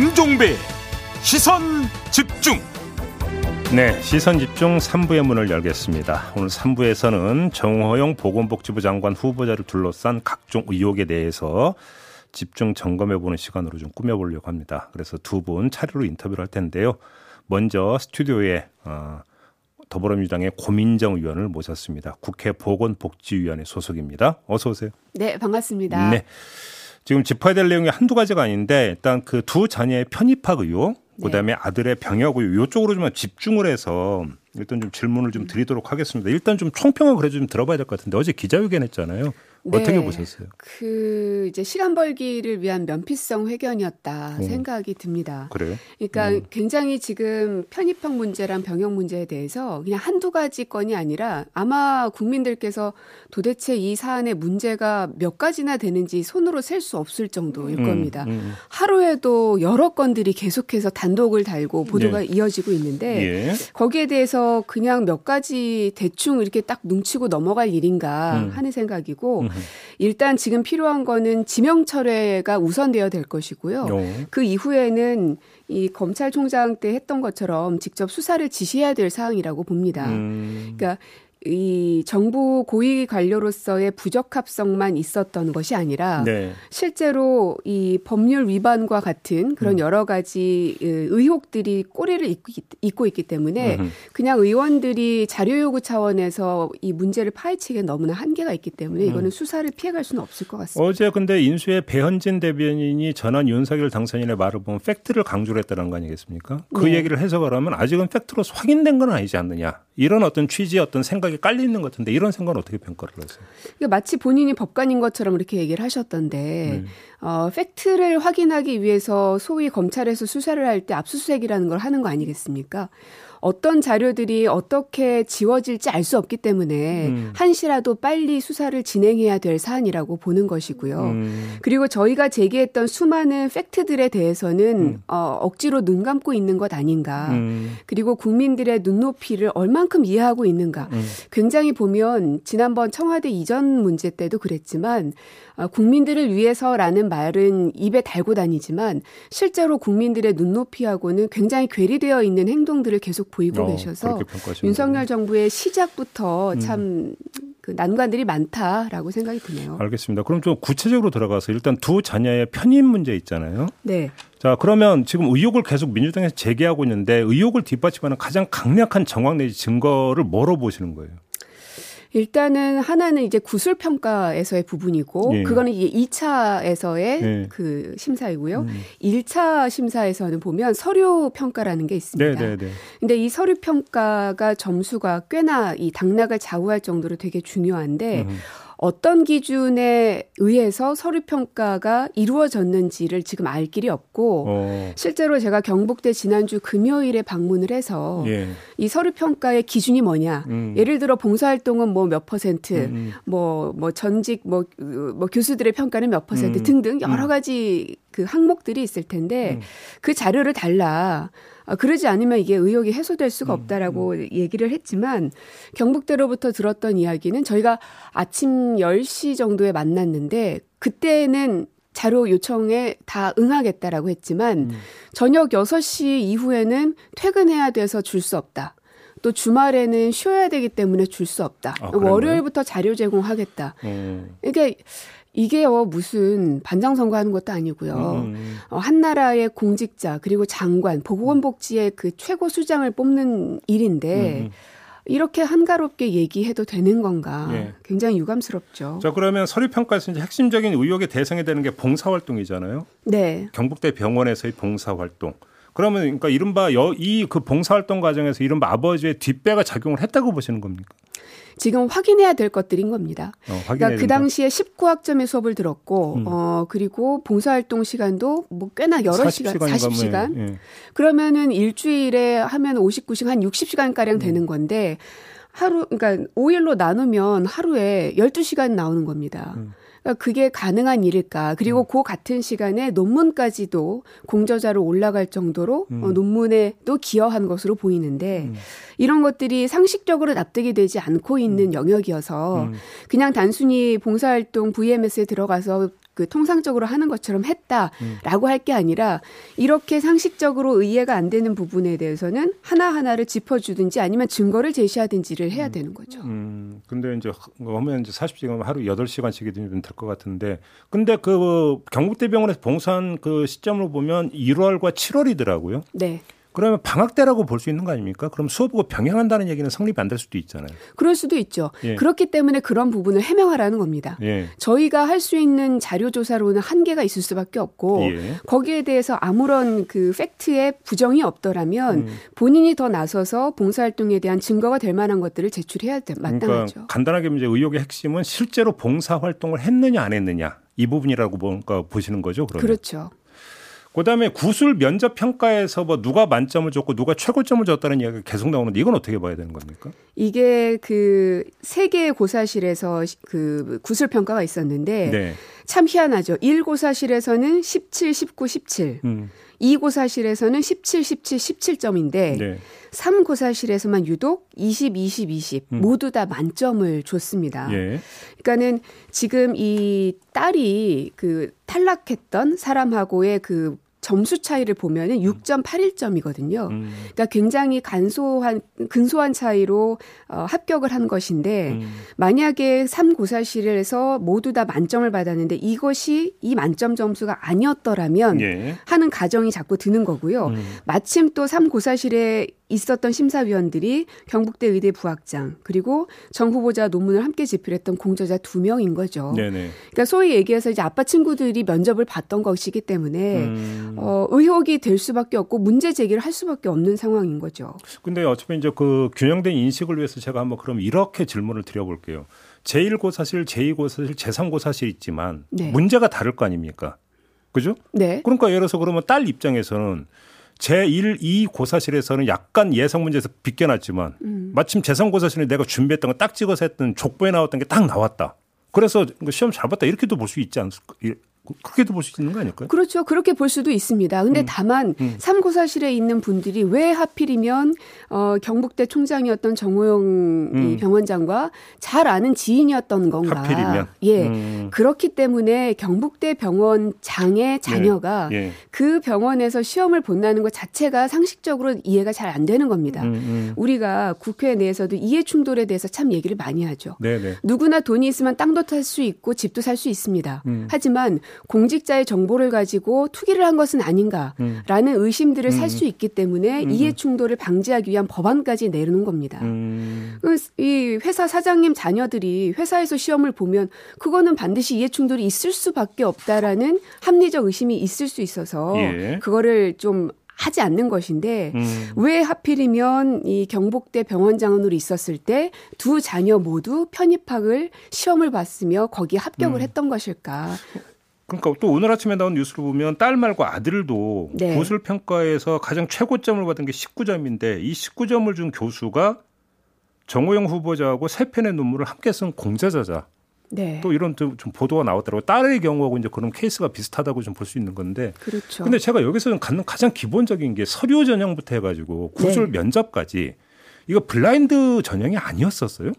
김종배 시선 집중 네, 시선 집중 3부의 문을 열겠습니다. 오늘 3부에서는 정호영 보건복지부 장관 후보자를 둘러싼 각종 의혹에 대해서 집중 점검해보는 시간으로 좀 꾸며보려고 합니다. 그래서 두 분 차례로 인터뷰를 할 텐데요. 먼저 스튜디오에 어, 더불어민주당의 고민정 의원을 모셨습니다. 국회 보건복지위원회 소속입니다. 어서 오세요. 네, 반갑습니다. 네. 지금 짚어야 될 내용이 한두 가지가 아닌데 일단 그 두 자녀의 편입학 의혹, 그다음에 네. 아들의 병역 의혹 이쪽으로 좀 집중을 해서 일단 좀 질문을 좀 드리도록 하겠습니다. 일단 좀 총평을 그래도 좀 들어봐야 될 것 같은데 어제 기자회견 했잖아요. 네. 어떻게 보셨어요? 그 이제 시간 벌기를 위한 면피성 회견이었다 음. 생각이 듭니다. 그래요? 그러니까 음. 굉장히 지금 편입형 문제랑 병역 문제에 대해서 그냥 한두 가지 건이 아니라 아마 국민들께서 도대체 이 사안의 문제가 몇 가지나 되는지 손으로 셀 수 없을 정도일 음. 겁니다. 음. 하루에도 여러 건들이 계속해서 단독을 달고 보도가 예. 이어지고 있는데 예. 거기에 대해서 그냥 몇 가지 대충 이렇게 딱 뭉치고 넘어갈 일인가 음. 하는 생각이고 일단 지금 필요한 거는 지명 철회가 우선되어야 될 것이고요. 어. 그 이후에는 이 검찰총장 때 했던 것처럼 직접 수사를 지시해야 될 사항이라고 봅니다. 음. 그러니까 이 정부 고위 관료로서의 부적합성만 있었던 것이 아니라 네. 실제로 이 법률 위반과 같은 그런 음. 여러 가지 의혹들이 꼬리를 잇고, 잇고 있기 때문에 음흠. 그냥 의원들이 자료 요구 차원에서 이 문제를 파헤치기에 너무나 한계가 있기 때문에 이거는 음. 수사를 피해갈 수는 없을 것 같습니다. 어제 근데 인수의 배현진 대변인이 전한 윤석열 당선인의 말을 보면 팩트를 강조를 했다는 거 아니겠습니까? 그 네. 얘기를 해석을 하면 아직은 팩트로 확인된 건 아니지 않느냐. 이런 어떤 취지의 어떤 생각 이 깔려 있는 것 같은데 이런 생각은 어떻게 평가를 하세요? 그러니까 마치 본인이 법관인 것처럼 이렇게 얘기를 하셨던데 네. 어, 팩트를 확인하기 위해서 소위 검찰에서 수사를 할 때 압수수색이라는 걸 하는 거 아니겠습니까? 어떤 자료들이 어떻게 지워질지 알 수 없기 때문에 음. 한시라도 빨리 수사를 진행해야 될 사안이라고 보는 것이고요. 음. 그리고 저희가 제기했던 수많은 팩트들에 대해서는 음. 어, 억지로 눈 감고 있는 것 아닌가. 음. 그리고 국민들의 눈높이를 얼만큼 이해하고 있는가. 음. 굉장히 보면 지난번 청와대 이전 문제 때도 그랬지만 어, 국민들을 위해서라는 말은 입에 달고 다니지만 실제로 국민들의 눈높이하고는 굉장히 괴리되어 있는 행동들을 계속 보이고 어, 계셔서 윤석열 정부의 시작부터 음. 참그 난관들이 많다라고 생각이 드네요. 알겠습니다. 그럼 좀 구체적으로 들어가서 일단 두 자녀의 편입 문제 있잖아요. 네. 자, 그러면 지금 의혹을 계속 민주당에서 제기하고 있는데 의혹을 뒷받침하는 가장 강력한 정황 내지 증거를 뭐로 보시는 거예요? 일단은 하나는 이제 구술 평가에서의 부분이고 예. 그거는 이제 2차에서의 예. 그 심사이고요. 음. 1차 심사에서는 보면 서류 평가라는 게 있습니다. 네, 네, 네. 근데 이 서류 평가가 점수가 꽤나 이 당락을 좌우할 정도로 되게 중요한데 음. 어떤 기준에 의해서 서류 평가가 이루어졌는지를 지금 알 길이 없고 어. 실제로 제가 경북대 지난주 금요일에 방문을 해서 예. 이 서류 평가의 기준이 뭐냐 음. 예를 들어 봉사활동은 뭐 몇 퍼센트 뭐뭐 음. 뭐, 뭐 전직 뭐, 뭐 교수들의 평가는 몇 퍼센트 음. 등등 여러 음. 가지 그 항목들이 있을 텐데 음. 그 자료를 달라 아, 그러지 않으면 이게 의혹이 해소될 수가 음, 없다라고 음, 음. 얘기를 했지만 경북대로부터 들었던 이야기는 저희가 아침 10시 정도에 만났는데 그때는 자료 요청에 다 응하겠다라고 했지만 음. 저녁 6시 이후에는 퇴근해야 돼서 줄 수 없다. 또 주말에는 쉬어야 되기 때문에 줄 수 없다. 아, 월요일부터 자료 제공하겠다. 음. 이게 이게요 무슨 반장 선거하는 것도 아니고요. 음, 음. 어, 한 나라의 공직자 그리고 장관 보건복지의 그 최고 수장을 뽑는 일인데. 음. 음. 이렇게 한가롭게 얘기해도 되는 건가? 예. 굉장히 유감스럽죠. 자, 그러면 서류 평가에서 이제 핵심적인 의혹의 대상이 되는 게 봉사 활동이잖아요. 네. 경북대 병원에서의 봉사 활동. 그러면 그러니까 이른바 이 그 봉사 활동 과정에서 이른바 아버지의 뒷배가 작용을 했다고 보시는 겁니까? 지금 확인해야 될 것들인 겁니다. 어, 그러니까 그 당시에 19학점의 수업을 들었고 음. 어 그리고 봉사활동 시간도 뭐 꽤나 여러 시간 40시간. 예. 그러면은 일주일에 하면 59시간 한 60시간 가량 음. 되는 건데 하루 그러니까 5일로 나누면 하루에 12시간 나오는 겁니다. 음. 그러니까 그게 가능한 일일까? 그리고 음. 그 같은 시간에 논문까지도 공저자로 올라갈 정도로 어, 음. 어, 논문에도 기여한 것으로 보이는데 음. 이런 것들이 상식적으로 납득이 되지 않고 있는 음. 영역이어서 음. 그냥 단순히 봉사활동 VMS에 들어가서 그 통상적으로 하는 것처럼 했다라고 음. 할게 아니라 이렇게 상식적으로 이해가 안 되는 부분에 대해서는 하나하나를 짚어주든지 아니면 증거를 제시하든지를 해야 음. 되는 거죠. 음. 근데 이제 하면 이제 40시간 하루 8시간씩이 되면 될 것 같은데 근데 그 경북대병원에서 봉사한 그 시점으로 보면 1월과 7월이더라고요. 네. 그러면 방학 때라고 볼 수 있는 거 아닙니까? 그럼 수업하고 병행한다는 얘기는 성립이 안 될 수도 있잖아요. 그럴 수도 있죠. 예. 그렇기 때문에 그런 부분을 해명하라는 겁니다. 예. 저희가 할 수 있는 자료 조사로는 한계가 있을 수밖에 없고 예. 거기에 대해서 아무런 그 팩트에 부정이 없더라면 음. 본인이 더 나서서 봉사활동에 대한 증거가 될 만한 것들을 제출해야 돼, 마땅하죠. 그러니까 간단하게 이제 의혹의 핵심은 실제로 봉사활동을 했느냐 안 했느냐 이 부분이라고 뭔가 보시는 거죠. 그러면. 그렇죠. 그다음에 구술 면접 평가에서 뭐 누가 만점을 줬고 누가 최고점을 줬다는 이야기가 계속 나오는데 이건 어떻게 봐야 되는 겁니까? 이게 그 세계 고사실에서 그 구술 평가가 있었는데 네. 참 희한하죠. 1 고사실에서는 17, 19, 17. 음. 2 고사실에서는 17, 17, 17점인데 네. 3 고사실에서만 유독 20, 20, 20 음. 모두 다 만점을 줬습니다. 예. 그러니까는 지금 이 딸이 그 탈락했던 사람하고의 그 점수 차이를 보면은 6.81점이거든요. 음. 그러니까 굉장히 간소한 근소한 차이로 어, 합격을 한 것인데 음. 만약에 3고사실에서 모두 다 만점을 받았는데 이것이 이 만점 점수가 아니었더라면 예. 하는 가정이 자꾸 드는 거고요. 음. 마침 또 3고사실에 있었던 심사위원들이 경북대 의대 부학장 그리고 정 후보자 논문을 함께 제필했던 공저자 두 명인 거죠. 네네. 그러니까 소위 얘기해서 이제 아빠 친구들이 면접을 봤던 것이기 때문에 음. 어, 의혹이 될 수밖에 없고 문제 제기를 할 수밖에 없는 상황인 거죠. 근데 어차피 이제 그 균형된 인식을 위해서 제가 한번 그럼 이렇게 질문을 드려볼게요. 제1고사실, 제2고사실, 제3고사실 있지만 네. 문제가 다를 거 아닙니까? 그죠? 네. 그러니까 예를 들어서 그러면 딸 입장에서는 제1, 2 고사실에서는 약간 예상 문제에서 빗겨놨지만 음. 마침 제3 고사실에 내가 준비했던 거 딱 찍어서 했던 족보에 나왔던 게 딱 나왔다. 그래서 시험 잘 봤다 이렇게도 볼 수 있지 않 그렇게도 볼 수 있는 거 아닐까요? 그렇죠. 그렇게 볼 수도 있습니다. 근데 음. 다만 음. 삼고사실에 있는 분들이 왜 하필이면 어 경북대 총장이었던 정호영 음. 병원장과 잘 아는 지인이었던 건가? 하필이면 예. 음. 그렇기 때문에 경북대 병원장의 자녀가 예. 예. 그 병원에서 시험을 본다는 것 자체가 상식적으로 이해가 잘 안 되는 겁니다. 음, 음. 우리가 국회 내에서도 이해 충돌에 대해서 참 얘기를 많이 하죠. 네네. 누구나 돈이 있으면 땅도 탈수 있고 집도 살 수 있습니다. 하지만 공직자의 정보를 가지고 투기를 한 것은 아닌가라는 음. 의심들을 살수 음. 있기 때문에 음. 이해 충돌을 방지하기 위한 법안까지 내놓은 겁니다. 음. 그이 회사 사장님 자녀들이 회사에서 시험을 보면 그거는 반드시 이해 충돌이 있을 수밖에 없다라는 합리적 의심이 있을 수 있어서 예. 그거를 좀 하지 않는 것인데 음. 왜 하필이면 이 경북대 병원장으로 있었을 때 두 자녀 모두 편입학을 시험을 봤으며 거기에 합격을 음. 했던 것일까? 그러니까 또 오늘 아침에 나온 뉴스를 보면 딸 말고 아들도 네. 고술 평가에서 가장 최고점을 받은 게 19점인데 이 19점을 준 교수가 정호영 후보자하고 세 편의 논문을 함께 쓴 공자자자. 네. 또 이런 좀 보도가 나왔더라고요. 딸의 경우하고 이제 그런 케이스가 비슷하다고 좀 볼 수 있는 건데. 그렇죠. 근데 제가 여기서 갖는 가장 기본적인 게 서류 전형부터 해가지고 구술 네. 면접까지 이거 블라인드 전형이 아니었었어요?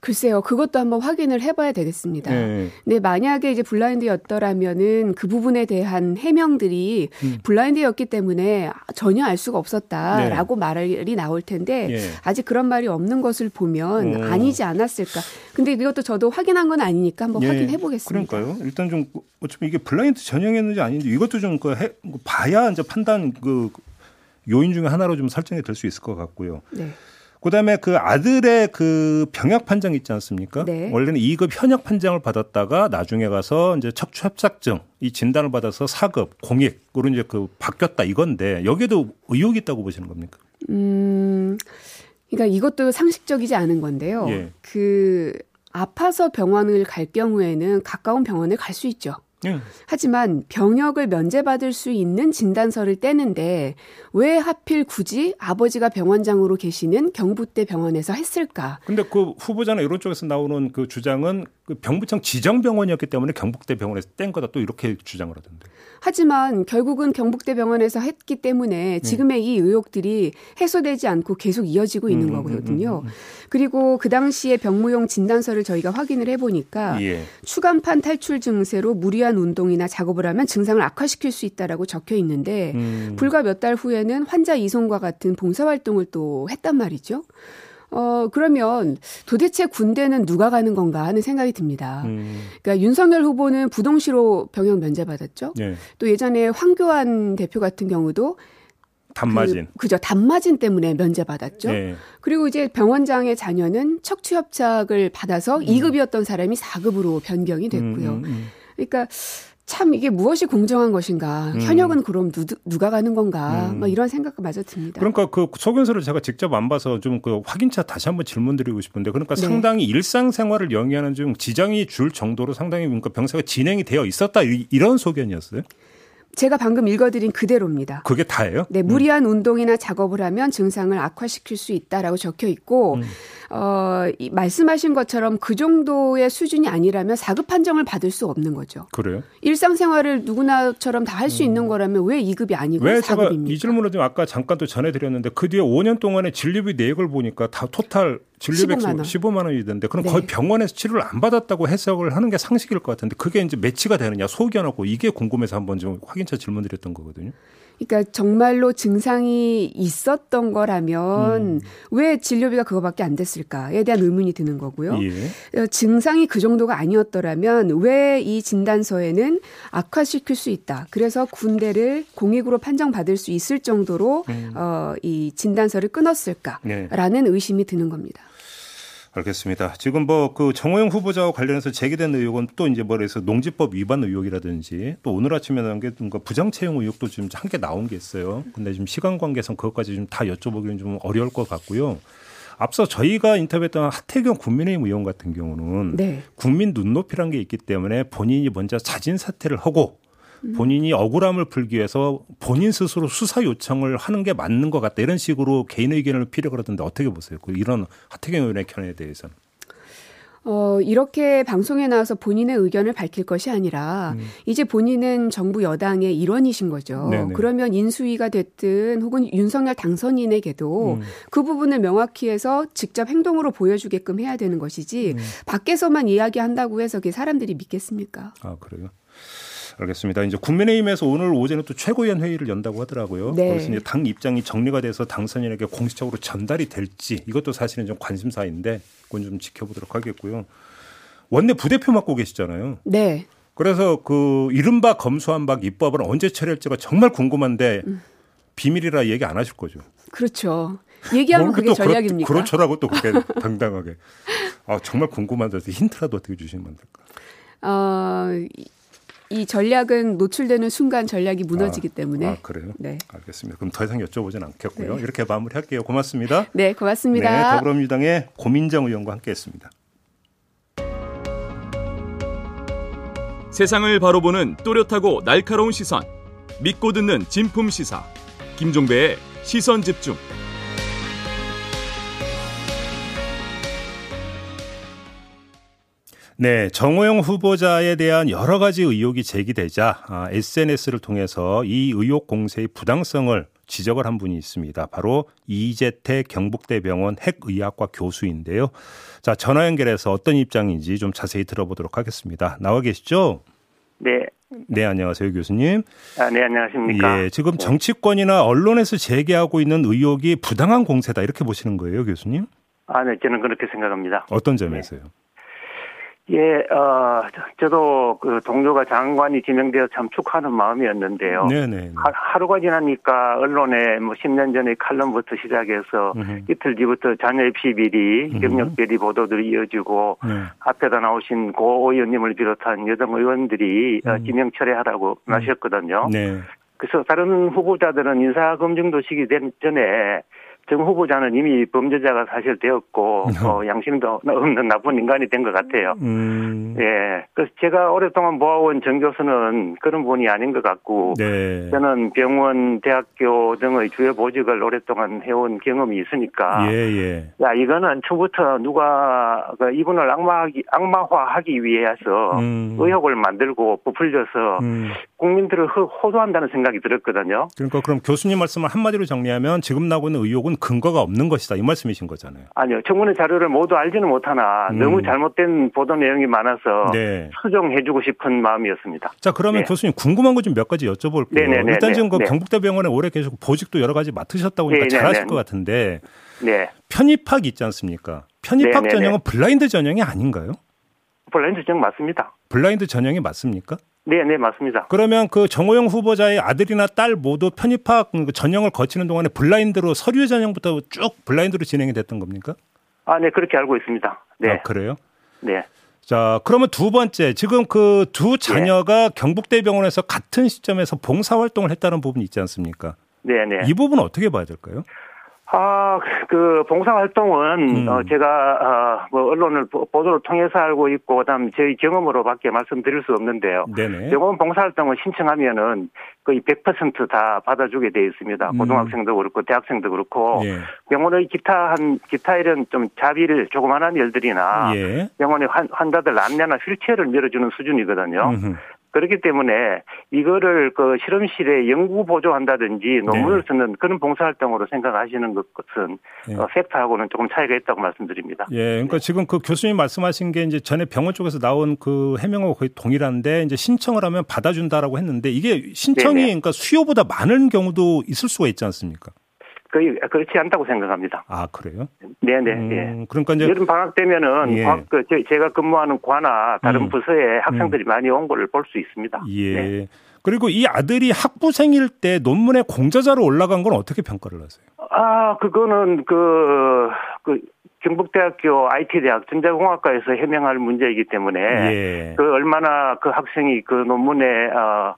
글쎄요, 그것도 한번 확인을 해봐야 되겠습니다. 네. 네, 만약에 이제 블라인드였더라면은 그 부분에 대한 해명들이 음. 블라인드였기 때문에 전혀 알 수가 없었다라고 네. 말이 나올 텐데 예. 아직 그런 말이 없는 것을 보면 오. 아니지 않았을까. 근데 이것도 저도 확인한 건 아니니까 한번 예. 확인해 보겠습니다. 그러니까요. 일단 좀 어차피 이게 블라인드 전형이었는지 아닌지 이것도 좀 그 봐야 이제 판단 그 요인 중에 하나로 좀 설정이 될 수 있을 것 같고요. 네. 그다음에 그 아들의 그 병역 판정 있지 않습니까? 네. 원래는 2급 현역 판정을 받았다가 나중에 가서 이제 척추 협착증 이 진단을 받아서 4급 공익으로 이제 그 바뀌었다 이건데 여기에도 의혹이 있다고 보시는 겁니까? 음. 그러니까 이것도 상식적이지 않은 건데요. 예. 그 아파서 병원을 갈 경우에는 가까운 병원을 갈 수 있죠. 네. 하지만 병역을 면제받을 수 있는 진단서를 떼는데 왜 하필 굳이 아버지가 병원장으로 계시는 경북대 병원에서 했을까? 근데 그 후보자나 이런 쪽에서 나오는 그 주장은 그 병부청 지정 병원이었기 때문에 경북대 병원에서 뗀 거다 또 이렇게 주장을 하던데. 하지만 결국은 경북대 병원에서 했기 때문에 네. 지금의 네. 이 의혹들이 해소되지 않고 계속 이어지고 있는 음, 음 거거든요. 음, 음, 음, 그리고 그 당시에 병무용 진단서를 저희가 확인을 해보니까 예. 추간판 탈출 증세로 무리한 운동이나 작업을 하면 증상을 악화시킬 수 있다라고 적혀 있는데 음. 불과 몇 달 후에는 환자 이송과 같은 봉사활동을 또 했단 말이죠. 어, 그러면 도대체 군대는 누가 가는 건가 하는 생각이 듭니다. 음. 그러니까 윤석열 후보는 부동시로 병역 면제받았죠. 네. 또 예전에 황교안 대표 같은 경우도 단마진. 그, 죠 단마진 때문에 면제받았죠. 네. 그리고 이제 병원장의 자녀는 척추협착을 받아서 음. 2급이었던 사람이 4급으로 변경이 됐고요. 음, 음, 음. 그러니까 참 이게 무엇이 공정한 것인가? 음. 현역은 그럼 누, 누가 가는 건가? 음. 뭐 이런 생각마저 듭니다. 그러니까 그 소견서를 제가 직접 안 봐서 좀 그 확인차 다시 한번 질문드리고 싶은데 그러니까 네. 상당히 일상생활을 영위하는 중 지장이 줄 정도로 상당히 그러니까 병사가 진행이 되어 있었다 이런 소견이었어요. 제가 방금 읽어드린 그대로입니다. 그게 다예요? 네, 무리한 음. 운동이나 작업을 하면 증상을 악화시킬 수 있다라고 적혀 있고, 음. 어, 이 말씀하신 것처럼 그 정도의 수준이 아니라면 4급 판정을 받을 수 없는 거죠. 그래요? 일상생활을 누구나처럼 다 할수 음. 있는 거라면 왜 2급이 아니고 왜 4급입니까? 제가 이 질문을 좀 아까 잠깐 또 전해드렸는데 그 뒤에 5년 동안의 진료비 내역을 보니까 다 토탈 진료백 15만, 원. 15만 원이던데 그럼 네. 거의 병원에서 치료를 안 받았다고 해석을 하는 게 상식일 것 같은데 그게 이제 매치가 되느냐 소견하고 이게 궁금해서 한번 좀 확인차 질문드렸던 거거든요. 그러니까 정말로 증상이 있었던 거라면 음. 왜 진료비가 그거밖에 안 됐을까에 대한 의문이 드는 거고요. 예. 어, 증상이 그 정도가 아니었더라면 왜 이 진단서에는 악화시킬 수 있다. 그래서 군대를 공익으로 판정받을 수 있을 정도로 음. 어, 이 진단서를 끊었을까라는 네. 의심이 드는 겁니다. 알겠습니다. 지금 뭐 그 정호영 후보자와 관련해서 제기된 의혹은 또 이제 뭐래서 농지법 위반 의혹이라든지 또 오늘 아침에 나온 게 뭔가 부정 채용 의혹도 지금 한개 나온 게 있어요. 근데 지금 시간 관계상 그것까지 좀 다 여쭤보기는 좀 어려울 것 같고요. 앞서 저희가 인터뷰했던 하태경 국민의힘 의원 같은 경우는 네. 국민 눈높이란 게 있기 때문에 본인이 먼저 자진 사퇴를 하고 본인이 억울함을 풀기 위해서 본인 스스로 수사 요청을 하는 게 맞는 것 같다 이런 식으로 개인 의견을 필요 그러던데 어떻게 보세요? 그 이런 하태경 의원의 견해에 대해서는. 어, 이렇게 방송에 나와서 본인의 의견을 밝힐 것이 아니라 음. 이제 본인은 정부 여당의 일원이신 거죠. 네네. 그러면 인수위가 됐든 혹은 윤석열 당선인에게도 음. 그 부분을 명확히 해서 직접 행동으로 보여주게끔 해야 되는 것이지 음. 밖에서만 이야기한다고 해서 그게 사람들이 믿겠습니까? 아, 그래요? 알겠습니다. 이제 국민의힘에서 오늘 오전에 또 최고위원 회의를 연다고 하더라고요. 네. 그래서 이제 당 입장이 정리가 돼서 당선인에게 공식적으로 전달이 될지 이것도 사실은 좀 관심사인데 그건 좀 지켜보도록 하겠고요. 원내 부대표 맡고 계시잖아요. 네. 그래서 그 이른바 검수한박 입법을 언제 처리할지가 정말 궁금한데 음. 비밀이라 얘기 안 하실 거죠. 그렇죠. 얘기하면 그게 전략입니까? 그렇, 그렇죠라고 또 그렇게 당당하게. 아, 정말 궁금한데 힌트라도 어떻게 주시면 안 될까? 어, 이 전략은 노출되는 순간 전략이 무너지기 아, 때문에. 아, 그래요? 네. 알겠습니다. 그럼 더 이상 여쭤보진 않겠고요. 네. 이렇게 마무리할게요. 고맙습니다. 네, 고맙습니다. 네, 더불어민주당의 고민정 의원과 함께했습니다. 세상을 바로 보는 또렷하고 날카로운 시선. 믿고 듣는 진품 시사. 김종배의 시선 집중. 네, 정호영 후보자에 대한 여러 가지 의혹이 제기되자 아, SNS를 통해서 이 의혹 공세의 부당성을 지적을 한 분이 있습니다. 바로 이재태 경북대병원 핵의학과 교수인데요. 자, 전화 연결해서 어떤 입장인지 좀 자세히 들어보도록 하겠습니다. 나와 계시죠? 네. 네, 안녕하세요, 교수님. 아, 네, 안녕하십니까. 예, 지금 정치권이나 언론에서 제기하고 있는 의혹이 부당한 공세다 이렇게 보시는 거예요, 교수님? 아, 네, 저는 그렇게 생각합니다. 어떤 점에서요? 네. 예, 어, 저도 그 동료가 장관이 지명되어 참 축하하는 마음이었는데요. 네네. 하, 루가 지나니까 언론에 뭐 10년 전에 칼럼부터 시작해서 으흠. 이틀 뒤부터 자녀의 피비리, 경력 비리 보도들이 이어지고 네. 앞에다 나오신 고 의원님을 비롯한 여성 의원들이 어, 음. 지명 철회하라고 음. 하셨거든요. 네. 그래서 다른 후보자들은 인사검증도 시기 전에 정 후보자는 이미 범죄자가 사실 되었고 어, 양심도 없는 나쁜 인간이 된 것 같아요. 음. 예. 그래서 제가 오랫동안 모아온 정 교수는 그런 분이 아닌 것 같고 네. 저는 병원, 대학교 등의 주요 보직을 오랫동안 해온 경험이 있으니까 예, 예. 야 이거는 처음부터 누가 그 이분을 악마하기 악마화하기 위해서 음. 의혹을 만들고 부풀려서 음. 국민들을 호도한다는 생각이 들었거든요. 그러니까 그럼 교수님 말씀을 한마디로 정리하면 지금 나오고 있는 의혹은 근거가 없는 것이다 이 말씀이신 거잖아요. 아니요. 청문회 자료를 모두 알지는 못하나 음. 너무 잘못된 보도 내용이 많아서 네. 수정해주고 싶은 마음이었습니다. 자 그러면 네. 교수님 궁금한 거 좀 몇 가지 여쭤볼게요. 네네네. 네, 일단 지금 그 네. 경북대병원에 오래 계시고 보직도 여러 가지 맡으셨다고 하니까 잘하실 것 같은데 네. 편입학 있지 않습니까? 편입학 네네네. 전형은 블라인드 전형이 아닌가요? 블라인드 전형 맞습니다. 블라인드 전형이 맞습니까? 네, 네, 맞습니다. 그러면 그 정호영 후보자의 아들이나 딸 모두 편입학 그 전형을 거치는 동안에 블라인드로 서류 전형부터 쭉 블라인드로 진행이 됐던 겁니까? 아, 네, 그렇게 알고 있습니다. 네. 아, 그래요? 네. 자, 그러면 두 번째, 지금 그 두 자녀가 네. 경북대병원에서 같은 시점에서 봉사활동을 했다는 부분이 있지 않습니까? 네, 네. 이 부분 어떻게 봐야 될까요? 아, 그 봉사 활동은 음. 어, 제가 어, 뭐 언론을 보도를 통해서 알고 있고 그다음 저희 경험으로밖에 말씀드릴 수 없는데요. 네네. 병원 봉사 활동을 신청하면은 거의 100%다 받아주게 돼 있습니다. 음. 고등학생도 그렇고 대학생도 그렇고 예. 병원의 기타 한 기타 이런 좀 자비를 조그만한 일들이나 예. 병원의 환, 환자들 안내나 휠체어를 밀어주는 수준이거든요. 음흠. 그렇기 때문에 이거를 그 실험실에 연구 보조한다든지 논문을 네. 쓰는 그런 봉사활동으로 생각하시는 것은 네. 어, 팩트하고는 조금 차이가 있다고 말씀드립니다. 예, 그러니까 네. 지금 그 교수님 말씀하신 게 이제 전에 병원 쪽에서 나온 그 해명하고 거의 동일한데 이제 신청을 하면 받아준다라고 했는데 이게 신청이 네네. 그러니까 수요보다 많은 경우도 있을 수가 있지 않습니까? 거의 그렇지 않다고 생각합니다. 아 그래요? 네네. 음, 예. 그러니까 이제 여름 방학 되면은 예. 과학, 그 제가 근무하는 과나 다른 음. 부서에 학생들이 음. 많이 온 거를 볼수 있습니다. 예. 네. 그리고 이 아들이 학부생일 때 논문에 공저자로 올라간 건 어떻게 평가를 하세요? 아 그거는 그, 그 경북대학교 IT대학 전자공학과에서 해명할 문제이기 때문에 예. 그 얼마나 그 학생이 그 논문에 어,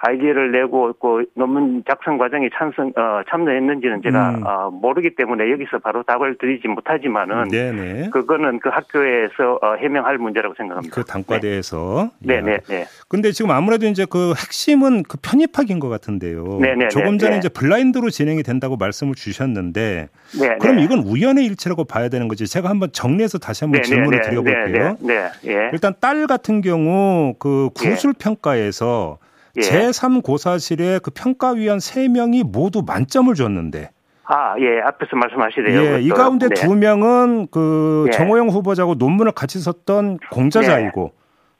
아이디어를 내고 그 논문 작성 과정에 찬성 어, 참여했는지는 제가 음. 어, 모르기 때문에 여기서 바로 답을 드리지 못하지만은 네네. 그거는 그 학교에서 어, 해명할 문제라고 생각합니다. 그 단과대에서. 네, 네, 네. 근데 지금 아무래도 이제 그 핵심은 그 편입학인 것 같은데요. 네네. 조금 전에 네. 이제 블라인드로 진행이 된다고 말씀을 주셨는데, 네. 그럼 이건 우연의 일치라고 봐야 되는 거지. 제가 한번 정리해서 다시 한번 질문을 드려볼게요. 네, 예. 일단 딸 같은 경우 그 구술 평가에서 예. 제3고사실에 그 평가위원 3명이 모두 만점을 줬는데 아, 예, 앞에서 말씀하시네요. 예, 이 가운데 네. 두 명은 그 예. 정호영 후보자고 논문을 같이 썼던 공자자이고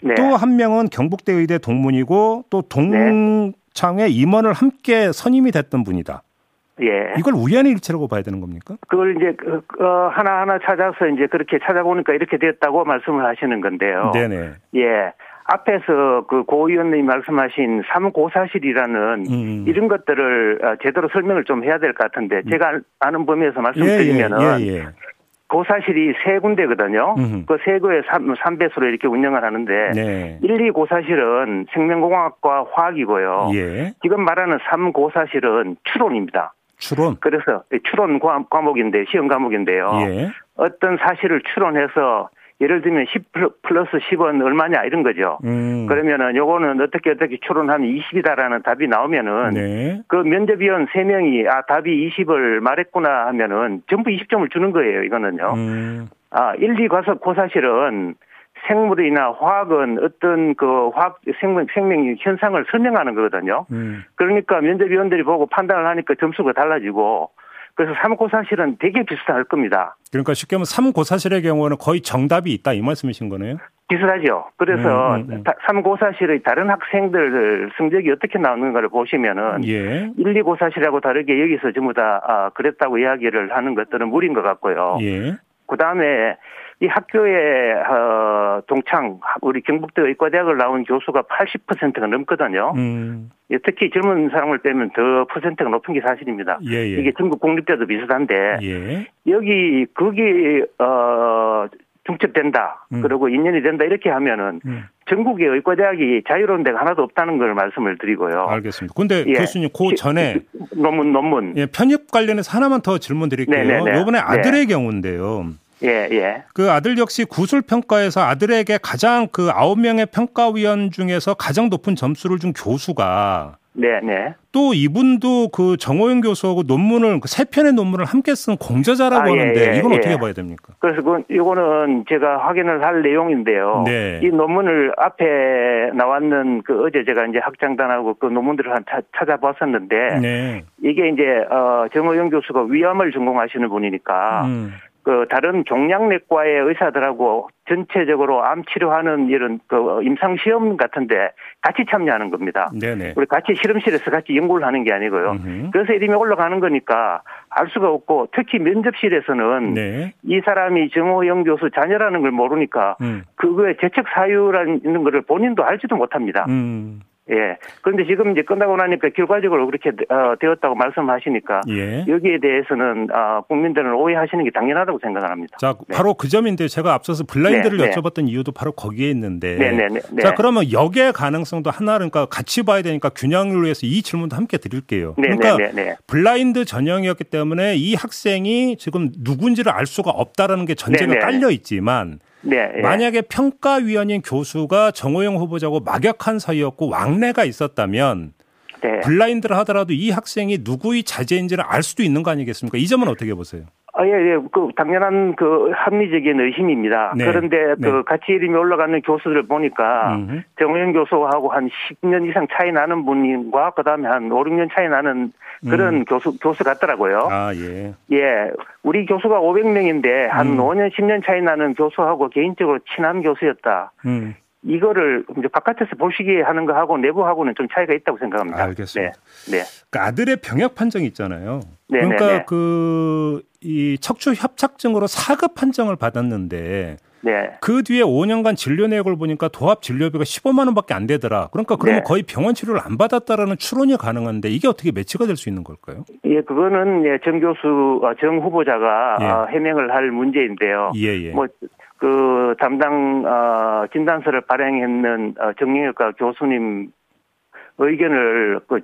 네. 네. 또한 명은 경북대 의대 동문이고 또 동창회 임원을 함께 선임이 됐던 분이다. 예. 이걸 우연의 일치라고 봐야 되는 겁니까? 그걸 이제 그, 어, 하나 하나 찾아서 이제 그렇게 찾아보니까 이렇게 됐다고 말씀을 하시는 건데요. 네네. 예. 앞에서 그 고 의원님이 말씀하신 삼고사실이라는 음. 이런 것들을 어, 제대로 설명을 좀 해야 될 것 같은데 음. 제가 아는 범위에서 말씀드리면은 예, 예, 예, 예. 고사실이 세 군데거든요. 그세 거에 3, 3배수로 이렇게 운영을 하는데 네. 1, 2 고사실은 생명공학과 화학이고요. 예. 지금 말하는 3 고사실은 추론입니다. 추론. 그래서 추론 과목인데 시험 과목인데요. 예. 어떤 사실을 추론해서 예를 들면 10 플러스 10은 얼마냐 이런 거죠. 음. 그러면은 요거는 어떻게 어떻게 추론하면 20이다라는 답이 나오면은 네. 그 면접위원 3명이 아 답이 20을 말했구나 하면은 전부 20점을 주는 거예요. 이거는요. 음. 아, 1, 2 과서 고사실은 생물이나 화학은 어떤 그 화학 생명 생명 현상을 설명하는 거거든요. 음. 그러니까 면접위원들이 보고 판단을 하니까 점수가 달라지고 그래서 삼고사실은 되게 비슷할 겁니다. 그러니까 쉽게 하면 삼고사실의 경우는 거의 정답이 있다 이 말씀이신 거네요? 비슷하죠. 그래서 음, 음, 음. 삼고사실의 다른 학생들 성적이 어떻게 나오는가를 보시면은 예. 1, 2고사실하고 다르게 여기서 전부 다 아, 그랬다고 이야기를 하는 것들은 무리인 것 같고요. 예. 그 다음에 이 학교에 어, 동창 우리 경북대 의과대학을 나온 교수가 80%가 넘거든요. 음. 예, 특히 젊은 사람을 빼면 더 퍼센트가 높은 게 사실입니다. 예, 예. 이게 전국 공립대도 비슷한데 예. 여기 거기 어 중첩된다. 음. 그리고 인연이 된다. 이렇게 하면은 음. 전국의 의과대학이 자유로운 데가 하나도 없다는 걸 말씀을 드리고요. 알겠습니다. 근데 예. 교수님 그 전에 논문 논문 예, 편입 관련해서 하나만 더 질문 드릴게요. 네네네. 이번에 아들의 네. 경우인데요. 예, 예. 그 아들 역시 구술 평가에서 아들에게 가장 그 아홉 명의 평가위원 중에서 가장 높은 점수를 준 교수가 네, 네. 또 이분도 그 정호영 교수하고 논문을 그세 편의 논문을 함께 쓴 공저자라고 아, 예, 하는데 예, 이건 예. 어떻게 봐야 됩니까? 그래서 그 이거는 제가 확인을 할 내용인데요. 네. 이 논문을 앞에 나왔는 그 어제 제가 이제 학장단하고 그 논문들을 한 찾아봤었는데 네. 이게 이제 어 정호영 교수가 위암을 전공하시는 분이니까 음. 그 다른 종양내과의 의사들하고 전체적으로 암 치료하는 이런 그 임상 시험 같은데 같이 참여하는 겁니다. 네네. 우리 같이 실험실에서 같이 연구를 하는 게 아니고요. 음흠. 그래서 이름이 올라가는 거니까 알 수가 없고 특히 면접실에서는 네. 이 사람이 정호영 교수 자녀라는 걸 모르니까 음. 그거에 재책 사유라는 것을 본인도 알지도 못합니다. 음. 예. 그런데 지금 이제 끝나고 나니까 결과적으로 그렇게 어, 되었다고 말씀하시니까 예. 여기에 대해서는 어, 국민들은 오해하시는 게 당연하다고 생각합니다. 자, 네. 바로 그 점인데 제가 앞서서 블라인드를 네, 네. 여쭤봤던 네. 이유도 바로 거기에 있는데. 네, 네, 네, 자, 그러면 역의 가능성도 하나 그러니까 같이 봐야 되니까 균형을 위해서 이 질문도 함께 드릴게요. 그러니까 블라인드 전형이었기 때문에 이 학생이 지금 누군지를 알 수가 없다라는 게 전제가 깔려 있지만 네, 예. 만약에 평가위원인 교수가 정호영 후보자고 막역한 사이였고 왕래가 있었다면 네. 블라인드를 하더라도 이 학생이 누구의 자제인지를 알 수도 있는 거 아니겠습니까? 이 점은 어떻게 보세요? 아, 예, 예. 그, 당연한 그 합리적인 의심입니다. 네. 그런데 네. 그 같이 이름이 올라가는 교수들 보니까 음흠. 정호영 교수하고 한 10년 이상 차이 나는 분과 그 다음에 한 5, 6년 차이 나는 그런 음. 교수, 교수 같더라고요. 아, 예. 예. 우리 교수가 500명인데 한 음. 5년, 10년 차이 나는 교수하고 개인적으로 친한 교수였다. 음. 이거를 이제 바깥에서 보시기에 하는 거하고 내부하고는 좀 차이가 있다고 생각합니다. 알겠습니다. 네. 네. 그러니까 아들의 병역 판정이 있잖아요. 네, 그러니까 네, 네. 그이 척추 협착증으로 4급 판정을 받았는데 네. 그 뒤에 5년간 진료 내역을 보니까 도합 진료비가 15만 원밖에 안 되더라. 그러니까 그러면 네. 거의 병원 치료를 안 받았다라는 추론이 가능한데 이게 어떻게 매치가 될 수 있는 걸까요? 예, 그거는 예, 정 교수, 어, 정 후보자가 예. 어, 해명을 할 문제인데요. 예, 예. 뭐 그 담당 어 진단서를 발행했는 어 정형외과 교수님 의견을 그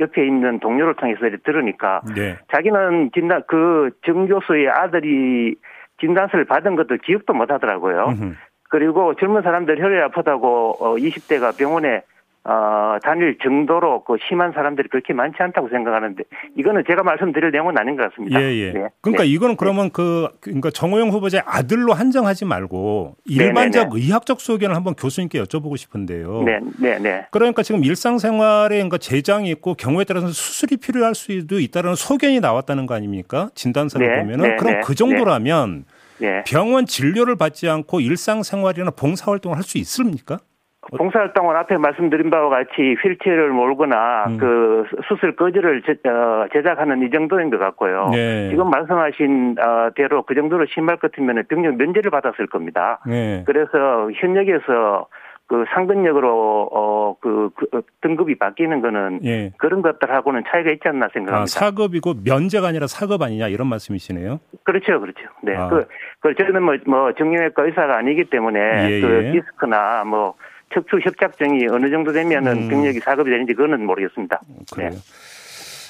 옆에 있는 동료를 통해서 들으니까 네. 자기는 진단 그 정 교수의 아들이 진단서를 받은 것도 기억도 못 하더라고요. 그리고 젊은 사람들 혈압 아프다고 어 20대가 병원에 어, 단일 정도로 그 심한 사람들이 그렇게 많지 않다고 생각하는데 이거는 제가 말씀드릴 내용은 아닌 것 같습니다. 예, 예. 네. 그러니까 네. 이거는 그러면 그 그러니까 정호영 후보자의 아들로 한정하지 말고 일반적 네, 네, 네. 의학적 소견을 한번 교수님께 여쭤보고 싶은데요. 네, 네, 네. 그러니까 지금 일상생활에 그러니까 재장이 있고 경우에 따라서 수술이 필요할 수도 있다는 소견이 나왔다는 거 아닙니까? 진단서를 보면은 그럼 그 정도라면 병원 진료를 받지 않고 일상생활이나 봉사활동을 할 수 있습니까? 봉사활동은 앞에 말씀드린 바와 같이 휠체어를 몰거나 음. 그 수술 거지를 어, 제작하는 이 정도인 것 같고요. 네. 지금 말씀하신 어, 대로 그 정도로 심할 것 같으면 병력 면제를 받았을 겁니다. 네. 그래서 현역에서 그 상근역으로 어그 그, 어, 등급이 바뀌는 거는 예. 그런 것들하고는 차이가 있지 않나 생각합니다. 아, 사급이고 면제가 아니라 사급 아니냐 이런 말씀이시네요. 그렇죠, 그렇죠. 네, 아. 그, 그 저는 뭐, 뭐 정형외과 의사가 아니기 때문에 예, 그 예. 디스크나 뭐 척추 협착증이 어느 정도 되면은 음. 병력이 사급이 되는지 그거는 모르겠습니다. 음, 그래요. 네.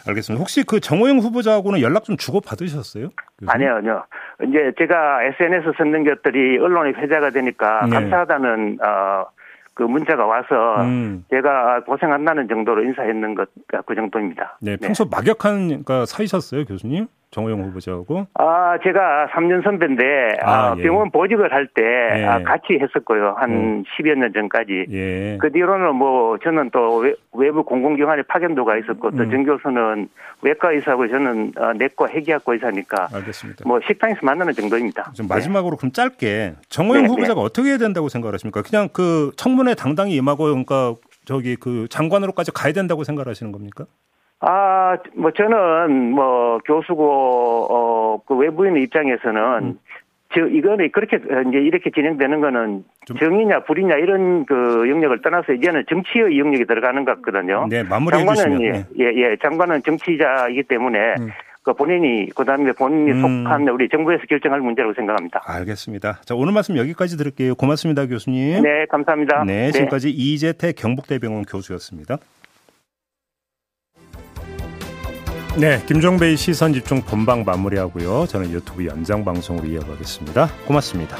알겠습니다. 혹시 그 정호영 후보자하고는 연락 좀 주고 받으셨어요? 아니요, 아니요. 이제 제가 SNS 썼는 것들이 언론에 회자가 되니까 네. 감사하다는 어, 그 문자가 와서 음. 제가 고생한다는 정도로 인사했는 것 그 정도입니다. 네, 평소 네. 막역한 그러니까 사이셨어요, 교수님? 정호영 후보자하고? 아, 제가 3년 선배인데, 아, 아 예. 병원 보직을 할때 예. 아, 같이 했었고요. 한 음. 10여 년 전까지. 예. 그 뒤로는 뭐, 저는 또 외, 부 공공기관에 파견도가 있었고, 음. 또정 교수는 외과 의사고 저는 어, 내과 해기학과 의사니까. 알겠습니다. 뭐, 식당에서 만나는 정도입니다. 좀 마지막으로 네. 그럼 짧게, 정호영 네, 후보자가 네. 어떻게 해야 된다고 생각하십니까? 그냥 그 청문회 당당히 임하고, 그러니까 저기 그 장관으로까지 가야 된다고 생각하시는 겁니까? 아, 뭐 저는 뭐 교수고 어, 그 외부인 입장에서는 음. 저 이거는 그렇게 이제 이렇게 진행되는 거는 정의냐 불이냐 이런 그 영역을 떠나서 이제는 정치의 영역이 들어가는 것 같거든요. 네, 마무리해 장관은 예, 네. 예, 예, 장관은 정치자이기 때문에 음. 그 본인이 그다음에 본인이 음. 속한 우리 정부에서 결정할 문제라고 생각합니다. 알겠습니다. 자 오늘 말씀 여기까지 들을게요. 고맙습니다, 교수님. 네, 감사합니다. 네, 네. 지금까지 네. 이재태 경북대병원 교수였습니다. 네, 김종배의 시선 집중 본방 마무리하고요. 저는 유튜브 연장 방송으로 이어가겠습니다. 고맙습니다.